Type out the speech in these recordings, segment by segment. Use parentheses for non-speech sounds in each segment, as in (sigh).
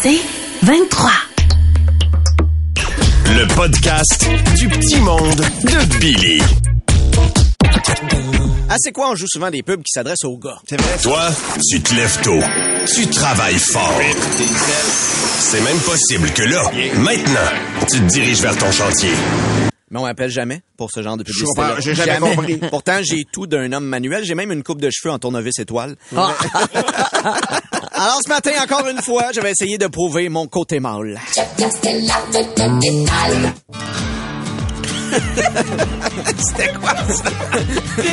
C'est 23. Le podcast du petit monde de Billy. Ah, c'est quoi? On joue souvent des pubs qui s'adressent aux gars? C'est vrai. Toi, tu te lèves tôt. Tu travailles fort. C'est même possible que là, maintenant, tu te diriges vers ton chantier. Mais on m'appelle jamais pour ce genre de publicité. j'ai jamais compris. (laughs) Pourtant, j'ai tout d'un homme manuel. J'ai même une coupe de cheveux en tournevis étoile. Ah. (laughs) Alors, ce matin, encore une fois, je vais essayer de prouver mon côté mâle. (laughs) C'était quoi ça?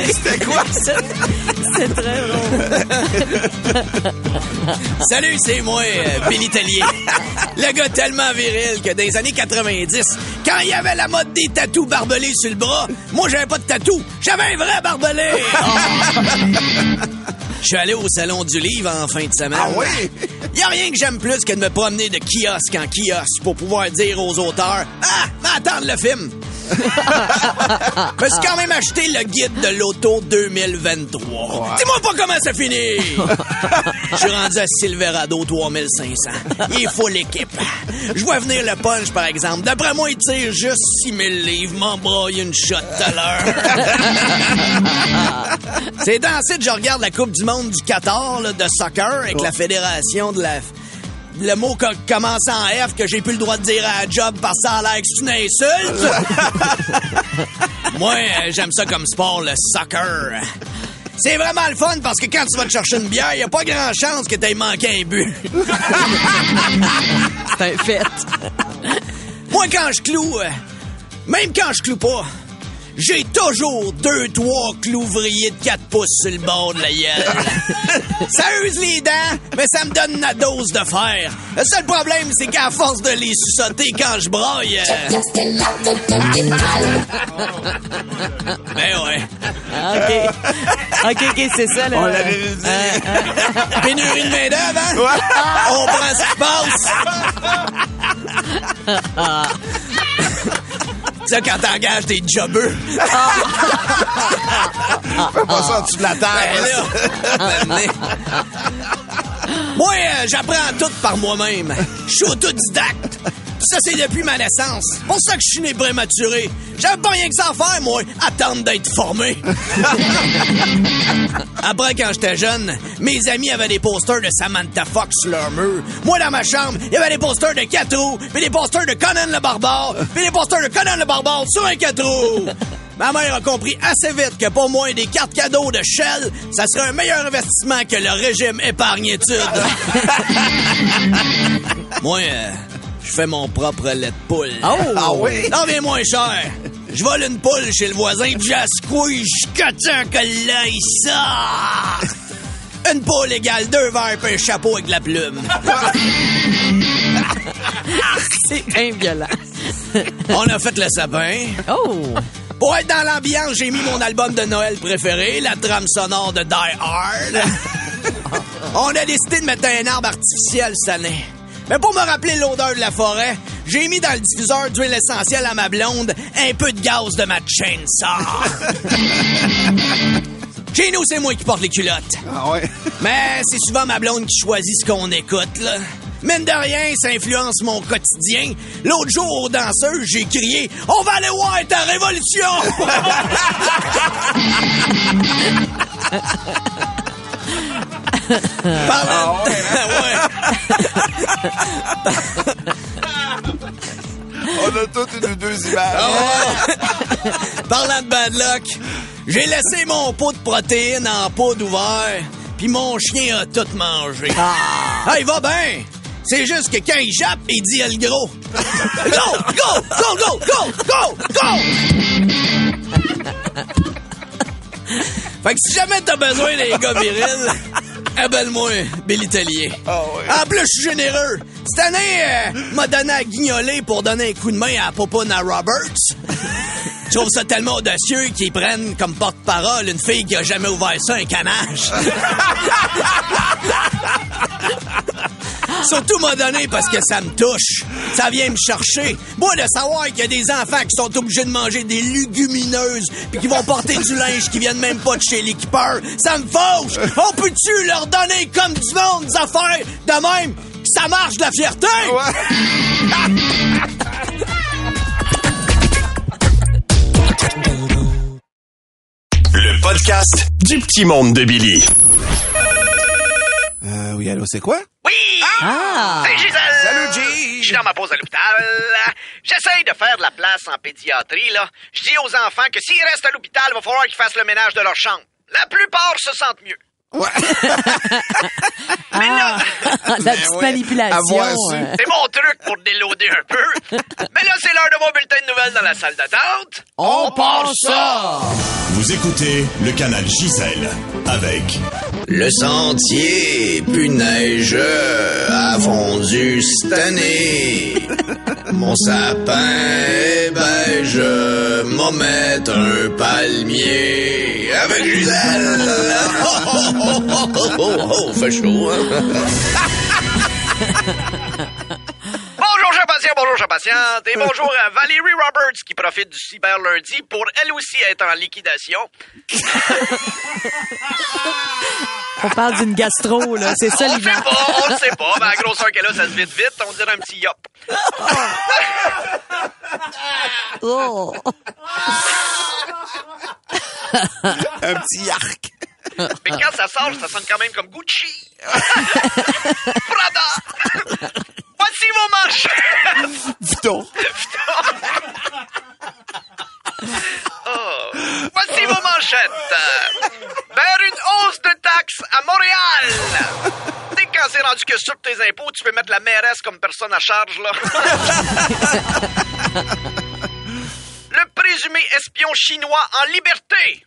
C'était quoi ça? C'est très drôle. Salut, c'est moi, euh, Billy Tellier. Le gars tellement viril que dans les années 90, quand il y avait la mode des tatous barbelés sur le bras, moi j'avais pas de tatou, j'avais un vrai barbelé. (laughs) Je suis allé au salon du livre en fin de semaine. Ah oui? Y a rien que j'aime plus que de me promener de kiosque en kiosque pour pouvoir dire aux auteurs Ah, mais attendre le film. Je me suis quand même acheté le guide de l'auto 2023. Dis-moi pas comment ça finit. (laughs) Je suis rendu à Silverado 3500. Il faut l'équipe. Je vois venir le punch, par exemple. D'après moi, il tire juste 6000 livres. M'embroille une shot tout à l'heure. (laughs) C'est dans ce je regarde la Coupe du monde du Qatar là, de soccer avec la fédération de la... Le mot qui commence en F que j'ai plus le droit de dire à la job parce que ça a l'air que c'est une insulte. (laughs) Moi, euh, j'aime ça comme sport, le soccer. C'est vraiment le fun parce que quand tu vas te chercher une bière, y a pas grand chance que t'aies manqué un but. (laughs) C'est un fait. Moi, quand je cloue, euh, même quand je cloue pas, j'ai toujours deux, trois clouvriers de 4 pouces sur le bord de la gueule. (laughs) ça use les dents, mais ça me donne la dose de fer. Le seul problème, c'est qu'à force de les suçoter quand je broille... euh, (laughs) Ben ouais. OK. OK, OK, c'est ça, là. On l'avait dit. (laughs) Pénurie de main-d'œuvre, hein? On prend ce qui passe. Ça, quand t'engages des jobbeux. (laughs) Fais pas ça en dessous de la Ben table. là, (laughs) Moi, euh, j'apprends tout par moi-même. Je suis autodidacte. Ça, c'est depuis ma naissance. C'est pour ça que je suis né prématuré. J'avais pas rien que ça à faire, moi, attendre d'être formé. (laughs) Après, quand j'étais jeune, mes amis avaient des posters de Samantha Fox sur leur mur. Moi, dans ma chambre, il y avait des posters de 4 roues, puis des posters de Conan le Barbare, puis des posters de Conan le Barbare sur un 4 roues. Ma mère a compris assez vite que pour moi, des cartes cadeaux de Shell, ça serait un meilleur investissement que le régime épargne-études. (laughs) moi, euh, je fais mon propre lait de poule. Oh! Ah oui? Non, mais moins cher. Je vole une poule chez le voisin, puis j'ascouille jusqu'à temps que l'œil sort. Une poule égale deux verres puis un chapeau avec de la plume. (laughs) C'est bien violent. On a fait le sapin. Oh! Pour être dans l'ambiance, j'ai mis mon album de Noël préféré, la trame sonore de Die Hard. (laughs) On a décidé de mettre un arbre artificiel cette année. Mais pour me rappeler l'odeur de la forêt, j'ai mis dans le diffuseur d'huile essentielle à ma blonde un peu de gaz de ma chainsaw. (laughs) Chez nous, c'est moi qui porte les culottes. Ah ouais. Mais c'est souvent ma blonde qui choisit ce qu'on écoute, là. Mine de rien, ça influence mon quotidien. L'autre jour, aux danseuses, j'ai crié « On va aller voir ta révolution! » (laughs) (laughs) Parlant de... Ouais. On a toutes une ou deux images. (laughs) Parlant de bad luck, j'ai laissé mon pot de protéines en poudre ouvert, puis mon chien a tout mangé. Ah, il va bien! C'est juste que quand il jappe, il dit à le gros. Go! Go! Go! Go! Go! Go! Go! fait que si jamais t'as besoin des gars virils, appelle-moi Billy Tellier. Ah ouais. En plus, je suis généreux. Cette année, euh, m'a donné à guignoler pour donner un coup de main à Popone à Roberts. Je trouve ça tellement audacieux qu'ils prennent comme porte-parole une fille qui a jamais ouvert ça, un canage. Surtout m'a donné parce que ça me touche. Ça vient me chercher. Moi, de savoir qu'il y a des enfants qui sont obligés de manger des légumineuses puis qui vont porter du linge qui viennent même pas de chez l'équipeur, ça me fauche. On peut-tu leur donner comme du monde des affaires de même? Ça marche, la fierté! Le podcast du petit monde de Billy. Euh, oui, allô, c'est quoi? Oui! Ah! C'est Gisèle! Salut, G! Je suis dans ma pause à l'hôpital. J'essaye de faire de la place en pédiatrie, là. Je dis aux enfants que s'ils restent à l'hôpital, il va falloir qu'ils fassent le ménage de leur chambre. La plupart se sentent mieux. Ouais. (laughs) Mais là, La petite ouais. manipulation. Euh. c'est mon truc pour déloader un peu. Mais là, c'est l'heure de mon bulletin de nouvelles dans la salle d'attente. On part ça! Vous écoutez le canal Gisèle avec Le sentier, neige, a fondu cette année. Mon sapin est beige, m'en un palmier avec. Oh, oh, oh, oh, oh, oh, oh, fait chaud, hein? Patients, bonjour, patientes. Et bonjour à Valérie Roberts qui profite du cyber lundi pour elle aussi être en liquidation. On parle d'une gastro, là. C'est ça, On les sait pas, on le sait pas. Ben, la grosseur qu'elle a, ça se vide vite. On dirait un petit yop. Oh. Un petit arc. Mais quand ça sort, ça sonne quand même comme Gucci. Vuitton. (laughs) Oh. Voici vos manchettes. Vers une hausse de taxes à Montréal. Sais, quand c'est rendu que sur tes impôts, tu peux mettre la mairesse comme personne à charge, là. (laughs) Le présumé espion chinois en liberté.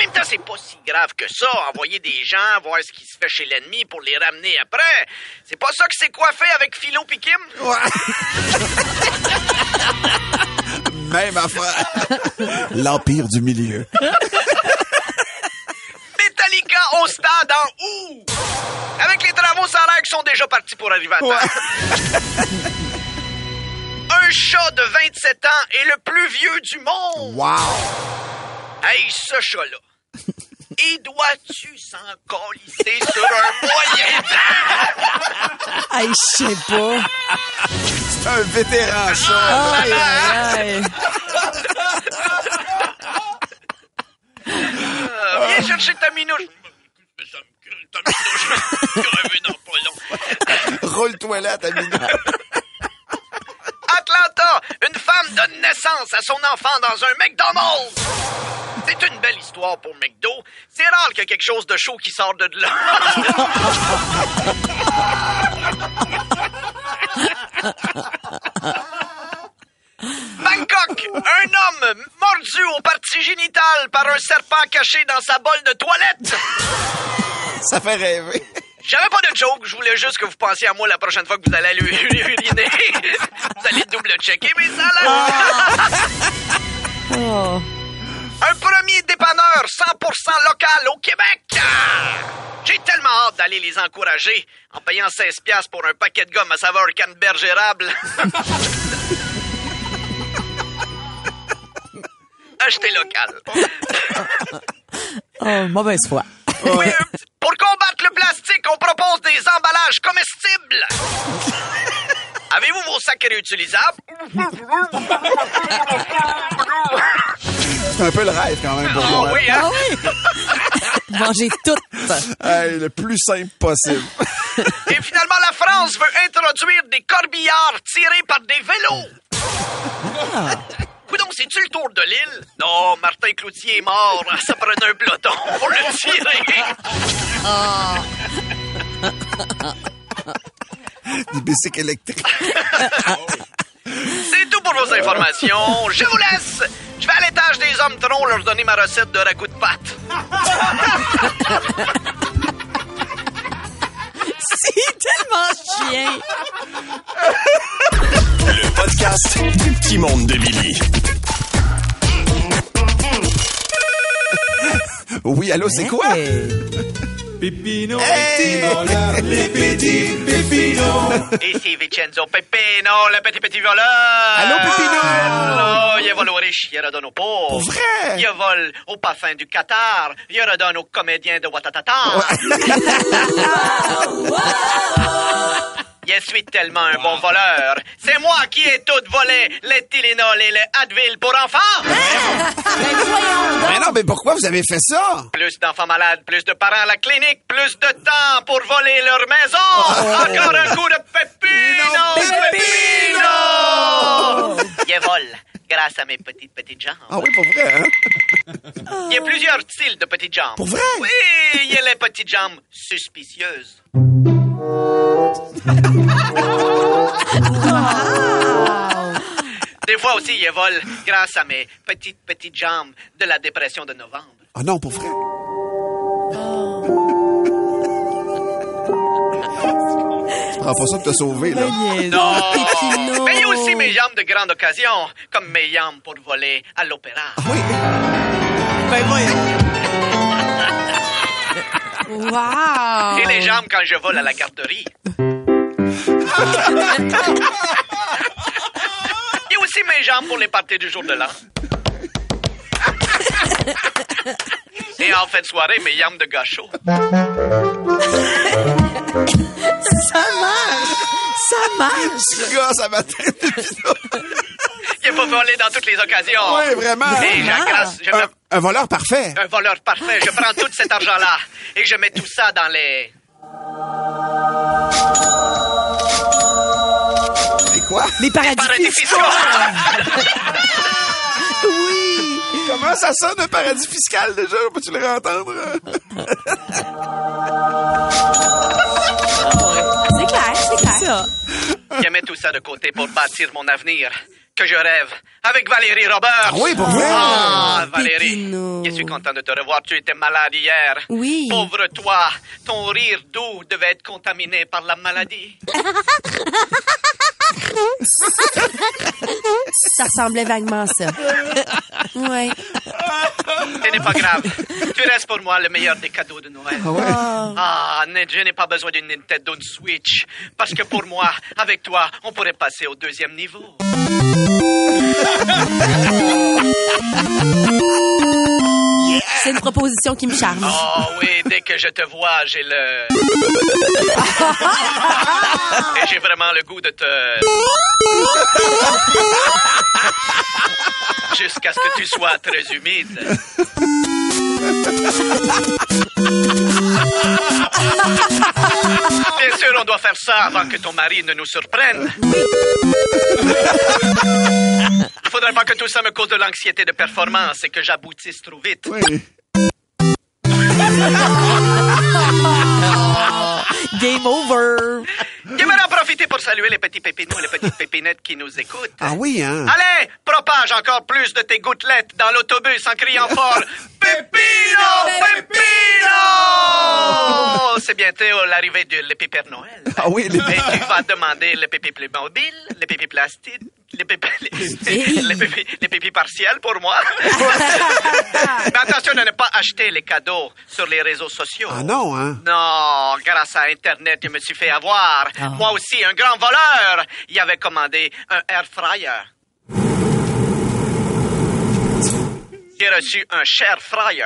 En même temps, c'est pas si grave que ça, envoyer des gens voir ce qui se fait chez l'ennemi pour les ramener après. C'est pas ça que c'est coiffé avec Philo pis Kim? (laughs) Même affaire. L'Empire du milieu. (laughs) Metallica au stade en août. Avec les travaux, l'air qu'ils sont déjà partis pour arriver à temps. (laughs) Un chat de 27 ans est le plus vieux du monde. Wow. Hey, ce chat-là. (laughs) Et dois-tu s'en colisser sur un moyen? Hey, je sais pas. C'est un vétéran, ça. Aïe, aïe, aïe. Euh, viens chercher ta minouche. Mais ça me crie, ta minouche. Crever dans pas long. Roule-toi là, ta minute. Atlanta, une femme donne naissance à son enfant dans un McDonald's. C'est une belle histoire pour McDo. C'est rare qu'il y a quelque chose de chaud qui sort de là. (laughs) Bangkok, un homme mordu au partie génitale par un serpent caché dans sa bolle de toilette. Ça fait rêver. J'avais pas de joke, je voulais juste que vous pensiez à moi la prochaine fois que vous allez aller (laughs) uriner. vous allez double-checker mes salaires. Oh. (laughs) Un premier dépanneur 100% local au Québec. Ah! J'ai tellement hâte d'aller les encourager en payant 16 pièces pour un paquet de gomme à saveur canneberge érable. (laughs) Achetez local. (laughs) Oh, mauvaise foi. (laughs) Oui, pour combattre le plastique, on propose des emballages comestibles. Avez-vous vos sacs réutilisables? C'est un peu le rêve, quand même, pour Ah moi. oui, hein? Ah oui! (laughs) Manger tout. Hey, le plus simple possible. Et finalement, la France veut introduire des corbillards tirés par des vélos. Coudon, c'est-tu le tour de l'île? Non, Martin Cloutier est mort. Ça prenait un peloton pour le tirer. (laughs) (laughs) Des bicycles électriques. C'est tout pour vos informations. Je vous laisse. Je vais à l'étage des hommes troncs leur donner ma recette de ragoût de pâte. (laughs) C'est tellement chien. le podcast du petit monde de Billy. Oui, allô, c'est quoi? Hey. Pipino, Hey! petit voleur, les petits Pipino. Ici Vincenzo Peppino, le petit petit voleur. Allô, Peppino? Allô, il vole aux riches, il redonne aux pauvres. Pour vrai? Il vole aux parfums du Qatar, il redonne aux comédiens de Watatata. (laughs) suis tellement un bon voleur. C'est moi qui ai tout volé, les Tylenol et les Advil pour enfants. Mais non, mais pourquoi vous avez fait ça? Plus d'enfants malades, plus de parents à la clinique, plus de temps pour voler leur maison. Encore un coup de pépino, pépino. Je vole grâce à mes petites petites jambes. Ah oui, pour vrai, hein? Il y a plusieurs styles de petites jambes. Pour vrai? Oui, il y a les petites jambes suspicieuses. Des fois aussi, je vole grâce à mes petites petites jambes de la dépression de novembre. Ah non, pour vrai. Tu prends pas ça de te sauver, là. Non! Mais il y a aussi mes jambes de grande occasion, comme mes jambes pour voler à l'opéra. Oui. Ben voyons. Wow! Et les jambes quand je vole à la garderie. Il y a aussi mes jambes pour les parties du jour de l'an. Et en fin de soirée, mes jambes de gâchot. Ça marche. Ça marche. Ce gars, ça m'a tête. Il pas volé dans toutes les occasions. Oui, vraiment. Et j'agresse, je me- un voleur parfait. un voleur parfait. Je prends tout cet argent-là et je mets tout ça dans les... Mais quoi? Les paradis, paradis fiscaux. fiscaux. Oui. Comment ça sonne un paradis fiscal déjà? Peux-tu le réentendre? C'est clair, c'est clair. Ça. Je mets tout ça de côté pour bâtir mon avenir. Que je rêve avec Valérie Robert. Ah oui, pour vrai? Ah, Valérie. Pépino. Je suis content de te revoir. Tu étais malade hier. Oui. Pauvre toi. Ton rire doux devait être contaminé par la maladie. Ça ressemblait vaguement à ça. Ouais. Ce n'est pas grave. Tu restes pour moi le meilleur des cadeaux de Noël. Ah, ne- je n'ai pas besoin d'une Nintendo Switch. Parce que pour moi, avec toi, on pourrait passer au deuxième niveau. C'est une proposition qui me charme. Oh oui, dès que je te vois, j'ai le... Et j'ai vraiment le goût de te... Jusqu'à ce que tu sois très humide. Bien sûr, on doit faire ça avant que ton mari ne nous surprenne. Il faudrait pas que tout ça me cause de l'anxiété de performance et que j'aboutisse trop vite. Oui. Game over. J'aimerais en profiter pour saluer les petits pépinous et les petites pépinettes qui nous écoutent? Ah oui, hein? Allez, propage encore plus de tes gouttelettes dans l'autobus en criant (laughs) fort Pépino! Pépino! C'est bientôt l'arrivée de l'épipère Noël. Ah oui. Et tu vas demander le pépi mobile, le pépi plastique, les pépis, (laughs) les, les pépis, les pépis partiels pour moi. (laughs) Mais attention de ne pas acheter les cadeaux sur les réseaux sociaux. Ah non, hein? Non, grâce à Internet, je me suis fait avoir. Moi aussi, un grand voleur. Il avait commandé un air fryer. J'ai reçu un cher fryer.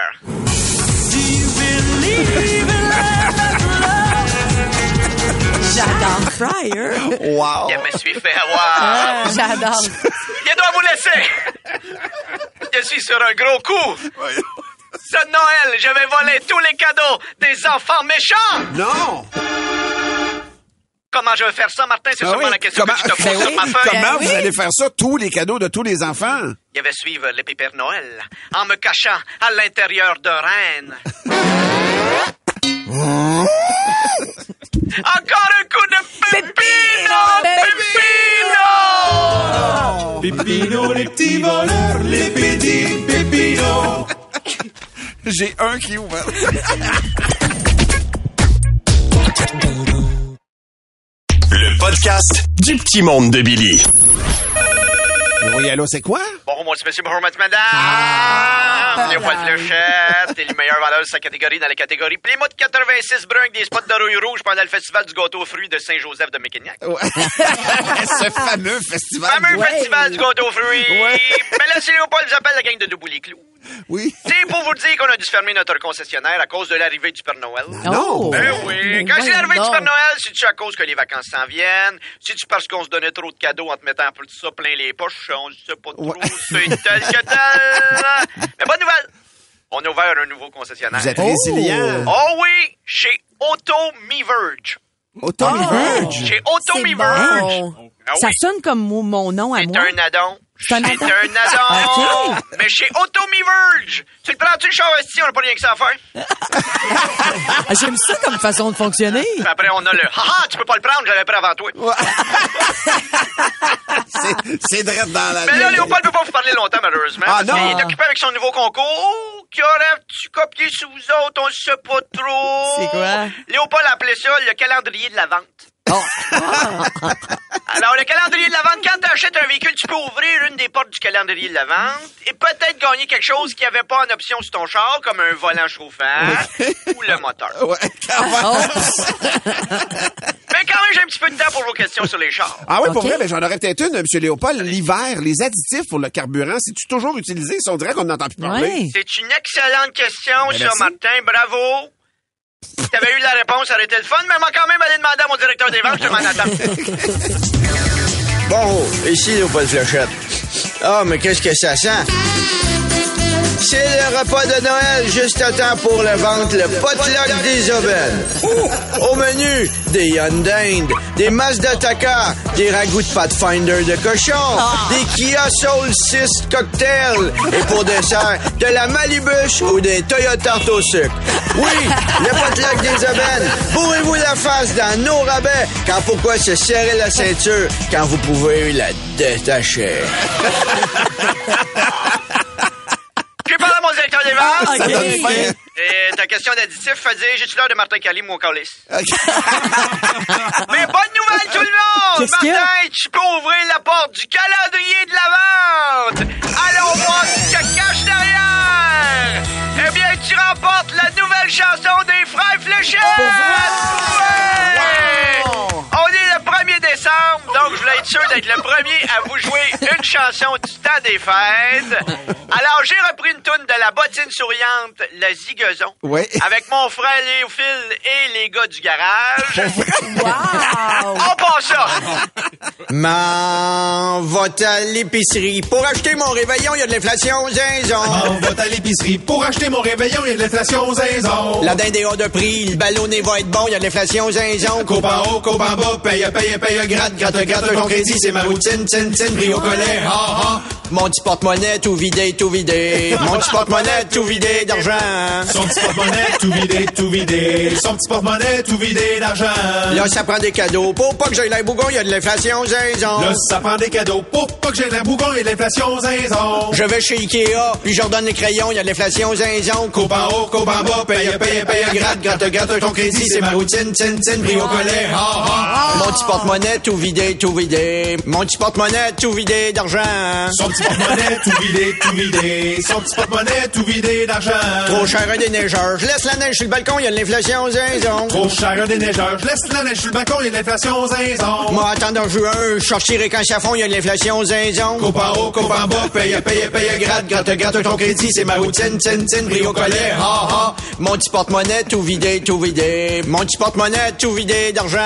J'adore Fryer. Wow. Je me suis fait avoir. J'adore. Je dois vous laisser. Je suis sur un gros coup. Ce Noël, je vais voler tous les cadeaux des enfants méchants. Non! Comment je vais faire ça, Martin? C'est Ah sûrement oui. la question Comment, que tu te poses Ben sur oui. ma feuille. Comment Ben vous oui. allez faire ça, tous les cadeaux de tous les enfants? Je vais suivre les Père Noël en me cachant à l'intérieur d'un renne. (laughs) Encore un coup de pépino! Pépino! Pépino, les petits voleurs, les petits pépinos. J'ai un qui est (laughs) podcast du petit monde de Billy. Oui, allô, c'est quoi? Bon, moi, c'est Monsieur Mohamed Madame. Léopold Flechette est le meilleur valeur de sa catégorie dans la catégorie Plymouth 86 brun avec des spots de rouille rouge pendant le festival du gâteau aux fruits de Saint-Joseph de Méquignac. Ouais. (laughs) Ce fameux festival. Fameux Ouais. festival du gâteau aux fruits. Ouais. Mais là, c'est Léopold, j'appelle la gang de Debout les clous. Oui. C'est pour vous dire qu'on a dû fermer notre concessionnaire à cause de l'arrivée du Père Noël. Non. Ben oui, quand c'est l'arrivée du. Père Noël, c'est-tu à cause que les vacances s'en viennent? C'est-tu parce qu'on se donnait trop de cadeaux en te mettant un peu de ça plein les poches? On ne sait pas trop, Ouais. (laughs) c'est tel que tel. Mais bonne nouvelle! On a ouvert un nouveau concessionnaire. Vous êtes résilient. Oh oui, chez Auto Me Verge. Auto Verge. Chez Auto Me bon. Ah Ça oui, sonne comme mon, mon nom à c'est moi. un addon. C'est un C'est addon? un addon. (laughs) Ok. Mais chez Auto Me Verge, tu le prends-tu le char esti, on n'a pas rien que ça à faire. (laughs) Ah, J'aime ça comme façon de fonctionner. Puis après, on a le haha, tu peux pas le prendre, j'avais pris avant toi. (laughs) C'est- C'est drette dans la Mais là. Léopold peut pas vous parler longtemps, malheureusement. Ah, non. qu'il est occupé avec son nouveau concours. Qui aurait-tu copié sous vous autres? On sait pas trop. C'est quoi? Léopold appelait ça le calendrier de la vente. (laughs) Alors, le calendrier de la vente, quand tu achètes un véhicule, tu peux ouvrir une des portes du calendrier de la vente et peut-être gagner quelque chose qui avait pas en option sur ton char, comme un volant chauffant (laughs) ou le moteur. Ouais, quand même. (laughs) Mais quand même, j'ai un petit peu de temps pour vos questions sur les chars. Ah oui, pour vrai, ben, j'en aurais peut-être une, M. Léopold. L'hiver, les additifs pour le carburant, c'est-tu toujours utilisé? Ça, on dirait qu'on n'entend plus parler. Ouais. C'est une excellente question, Ben, ça. Martin. Bravo. T'avais eu la réponse, ça aurait été le fun, mais moi, quand même, aller demander à mon directeur des ventes, je m'en attends. Bon, ici Léopold Fléchette. Ah, mais qu'est-ce que ça sent? C'est le repas de Noël juste à temps pour le ventre, le potluck des aubaines. Au menu, des Hyundai, des Mazda Taka, des ragoûts de Pathfinder de cochon, des Kia Soul 6 cocktails et pour dessert, de la Malibus ou des Toyota Tarte au sucre. Oui, le potluck des aubaines. Bourrez-vous la face dans nos rabais, car pourquoi se serrer la ceinture quand vous pouvez la détacher? Ça donne faim. Et ta question d'additif fait dire, j'ai-tu l'air de Martin Cali, mon calice? (laughs) Mais bonne nouvelle, tout le monde! Qu'est-ce qu'il y a? Martin, tu peux ouvrir la porte du calendrier de la vente! Allons voir ce qui se cache derrière! Eh bien, tu remportes la nouvelle chanson des Frères Fléchettes! Ouais! On est le 1er décembre, donc je voulais être sûr d'être le premier à vous jouer une chanson du temps des fêtes. Alors, j'ai repris une toune de la bottine souriante, la Zigazon, Ouais. avec mon frère Léophile et les gars du garage. (laughs) Wow! On passe ça! M'en va à l'épicerie. Pour acheter mon réveillon, il y a de l'inflation, zinzon. On va à l'épicerie pour acheter mon réveillon, il y a de l'inflation zinzon. La dinde est hors de prix, le ballonné va être bon, il y a de l'inflation, zinzon. Coupe en haut, coupe en bas, paye, paye, paye, gratte, gratte, gratte, ton crédit, c'est ma routine, tin, tin, au collet, ha, ha. Mon petit porte-monnaie tout vidé, tout vidé. Mon petit porte-monnaie tout vidé d'argent. Son petit porte-monnaie, tout vidé, tout vidé. Son petit porte-monnaie, tout vidé d'argent. Là, ça prend des cadeaux. Pour pas que j'aille l'air bougon, il y a de l'inflation, zinzon. Là, ça prend des cadeaux. Pour pas que j'ai l'air bougon et l'inflation zinzon. Je vais chez Ikea, puis je redonne les crayons, il y a de l'inflation, zinzon. Coupe en haut, coupe en bas, paye, paye, paye, gratte, gratte, gratte, ton crédit, c'est ma routine, tin, tin, pris au collet. Mon petit porte-monnaie tout vidé, tout vidé. Mon petit porte-monnaie tout vidé d'argent. Son petit porte-monnaie, tout vidé, tout vidé. Son petit porte-monnaie, tout vidé d'argent. Trop cher un déneigeur. Je laisse la neige sur le balcon, il y a de l'inflation, zinzon. Trop cher un déneigeur. Je laisse la neige sur le balcon, il y a de l'inflation zinzon. Moi, attendant juin, je sortirai quand ça fond, il y a de l'inflation, zinzon. Coupe en haut, coupe en bas, paye, paye, paye, gratte, gratte, gratte, ton crédit, c'est ma routine, tin, tin, pris au collet, ha, ha. Mon petit porte-monnaie tout vidé, tout vidé. Mon petit porte-monnaie tout vidé d'argent.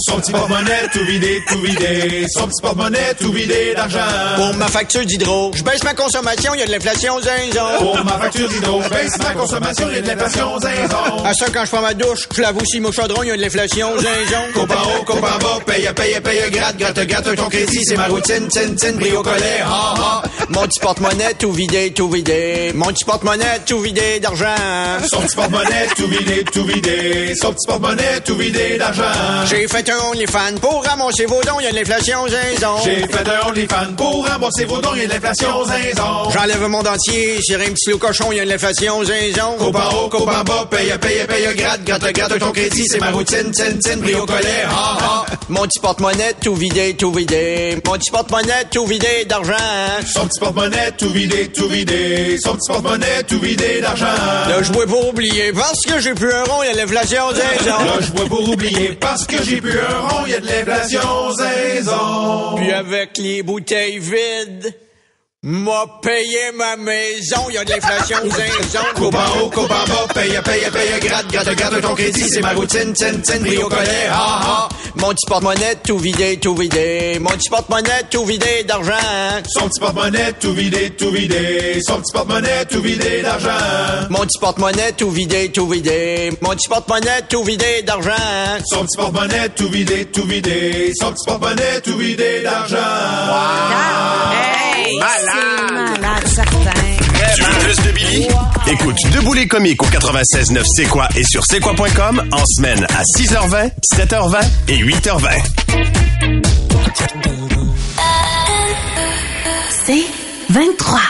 Son petit porte-monnaie, tout vidé, tout vidé. Son petit porte-monnaie, tout vidé d'argent. Pour ma facture d'hydro, je baisse ma consommation, il y a de l'inflation, zinzon. Pour ma facture d'hydro, baisse ma consommation, il y a de l'inflation zinzon. À ça, quand je prends ma douche, je lave aussi mon chaudron, il y a de l'inflation, zinzon. Coupe en haut, coupe en bas, paye, paye, paye, gratte, gratte, gratte, ton crédit, c'est ma routine, tin, tin, au collet, ha, ha. Mon petit porte-monnaie tout vidé, tout vidé. Mon petit porte-monnaie tout vidé d'argent. Son petit porte-monnaie, tout vidé, tout vidé. Son petit porte-monnaie, tout vidé d'argent. J'ai fait un OnlyFans pour ramasser vos dons, il y a de l'inflation, zinzon. J'ai fait un OnlyFans pour rembourser vos dons, il y a de l'inflation zinzon. J'enlève mon dentier, j'ai un petit loup cochon, il y a de l'inflation, zinzon. Coupe en haut, coupe en bas, paye, paye, paye, gratte, gratte, gratte, ton crédit, c'est ma routine, tin, tin, pris au collet, ha, ha. Mon petit porte-monnaie tout vidé, tout vidé. Mon petit porte-monnaie tout vidé d'argent. Son petit porte-monnaie, tout vidé, tout vidé. Son petit porte-monnaie, tout vidé d'argent. Là, je bois pour oublier, parce que j'ai plus un rond, il y a de l'inflation, zinzon. Là, je bois pour oublier, parce que j'ai plus un rond, il y a de l'inflation zinzon. Puis avec les bouteilles vides, M'a payé ma maison, y a de l'inflation, zinzon. Coupe en haut, coupe en bas, paye, paye, paye, gratte, gratte, gratte ton crédit, c'est ma routine, tin, tin, bris au collet, ah, ah. Mon petit porte-monnaie tout vidé, tout vidé. Mon petit porte-monnaie tout vidé d'argent. Son petit porte-monnaie tout vidé, tout vidé, son petit porte-monnaie tout vidé d'argent. Mon petit porte-monnaie tout vidé, tout vidé. Mon petit porte-monnaie tout vidé d'argent. Son petit porte-monnaie tout vidé, tout vidé, son petit porte-monnaie tout vidé d'argent. Hey, Malade. c'est malade, certain. Tu veux plus de Billy? Écoute Debout les comiques au 96.9 C'est quoi et sur c'est quoi.com en semaine à 6h20, 7h20 et 8h20. C'est 23.